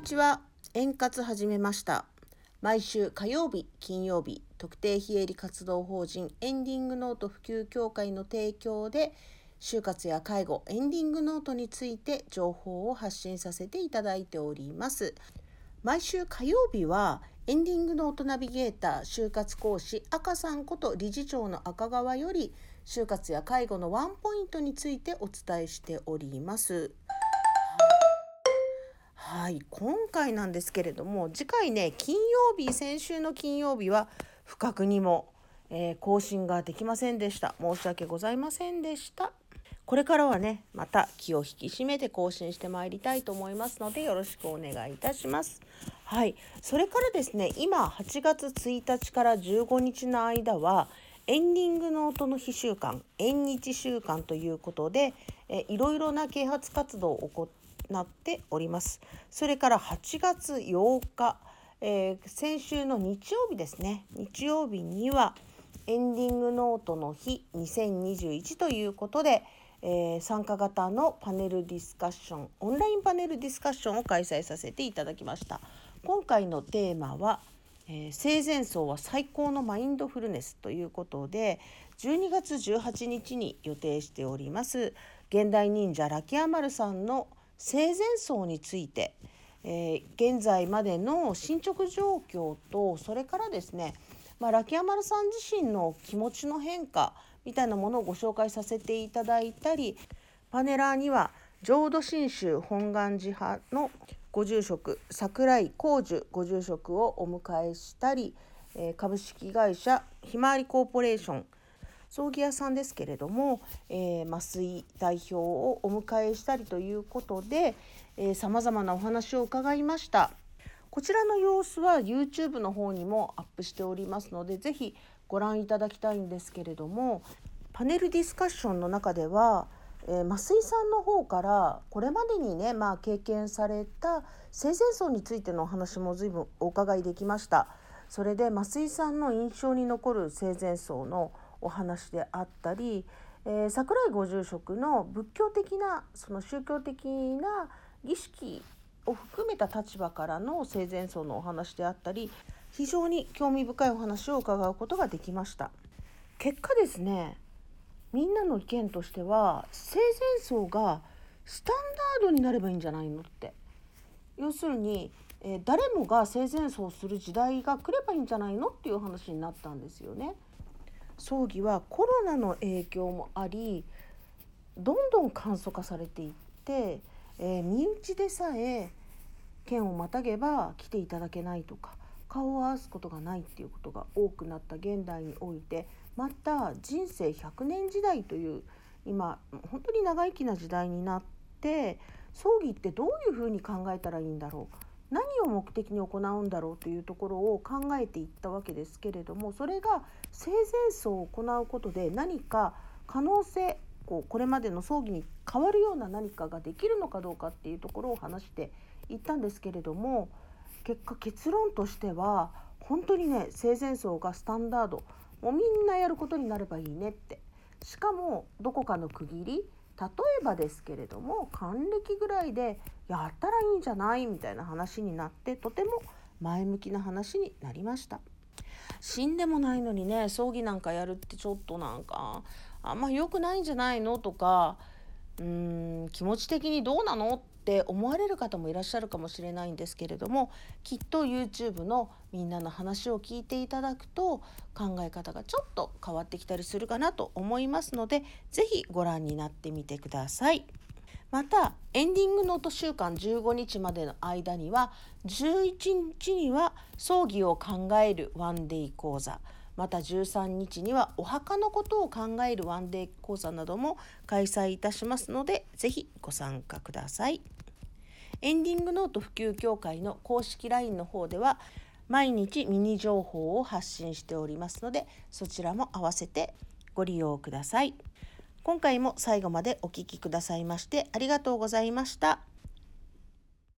にちは。円滑始めました。毎週火曜日金曜日特定非営利活動法人エンディングノート普及協会の提供で就活や介護エンディングノートについて情報を発信させていただいております。毎週火曜日はエンディングノートナビゲーター就活講師赤さんこと理事長の赤川より就活や介護のワンポイントについてお伝えしております。はい今回なんですけれども次回ね金曜日先週の金曜日は不覚にも、えー、更新ができませんでした。申し訳ございませんでした。これからはねまた気を引き締めて更新してまいりたいと思いますのでよろしくお願いいたします。はいそれからですね今8月1日から15日の間はエンディングノートの日週間縁日週間ということでえいろいろな啓発活動を行っております。それから8月8日、えー、先週の日曜日ですね日曜日にはエンディングノートの日2021ということで、えー、参加型のパネルディスカッションオンラインパネルディスカッションを開催させていただきました今回のテーマは、えー、生前葬は最高のマインドフルネスということで12月18日に予定しております。現代忍者ラキアマルさんの生前葬について、えー、現在までの進捗状況とそれからですね、まあ、ラキヤマルさん自身の気持ちの変化みたいなものをご紹介させていただいたりパネラーには浄土真宗本願寺派のご住職櫻井光樹ご住職をお迎えしたり、え、株式会社ひまわりコーポレーション葬儀屋さんですけれども、えー、麻酔代表をお迎えしたりということでさまざまなお話を伺いました。こちらの様子は YouTube の方にもアップしておりますので是非ご覧いただきたいんですけれどもパネルディスカッションの中では、えー、増井さんの方からこれまでにね、まあ、経験された生前葬についてのお話も随分お伺いできました。それで増井さんの印象に残る生前葬のお話であったり、えー、桜井ご住職の仏教的なその宗教的な儀式を含めた立場からの生前葬のお話であったり非常に興味深いお話を伺うことができました結果ですねみんなの意見としては生前葬がスタンダードになればいいんじゃないのって要するに、えー、誰もが生前葬する時代が来ればいいんじゃないのっていう話になったんですよね。葬儀はコロナの影響もありどんどん簡素化されていって、えー、身内でさえ県をまたげば来ていただけないとか顔を合わすことがないっていうことが多くなった現代においてまた人生100年時代という今本当に長生きな時代になって葬儀ってどういうふうに考えたらいいんだろう。何を目的に行うんだろうというところを考えていったわけですけれどもそれが生前葬を行うことで何か可能性こうこれまでの葬儀に変わるような何かができるのかどうかっていうところを話していったんですけれども結果結論としては本当にね生前葬がスタンダード。もうみんなやることになればいいねって。しかもどこかの区切り例えばですけれども還暦ぐらいでやったらいいんじゃないみたいな話になってとても前向きな話になりました。死んでもないのにね葬儀なんかやるってちょっとなんかあんま良くないんじゃないのとかうーん気持ち的にどうなのって思われる方もいらっしゃるかもしれないんですけれどもきっと YouTube のみんなの話を聞いていただくと考え方がちょっと変わってきたりするかなと思いますので是非ご覧になってみてください。またエンディングノート週間15日までの間には11日には葬儀を考えるワンデイ講座また13日にはお墓のことを考えるワンデー講座なども開催いたしますのでぜひご参加ください。エンディングノート普及協会の公式 LINE の方では毎日ミニ情報を発信しておりますのでそちらも合わせてご利用ください。今回も最後までお聴きくださいましてありがとうございました。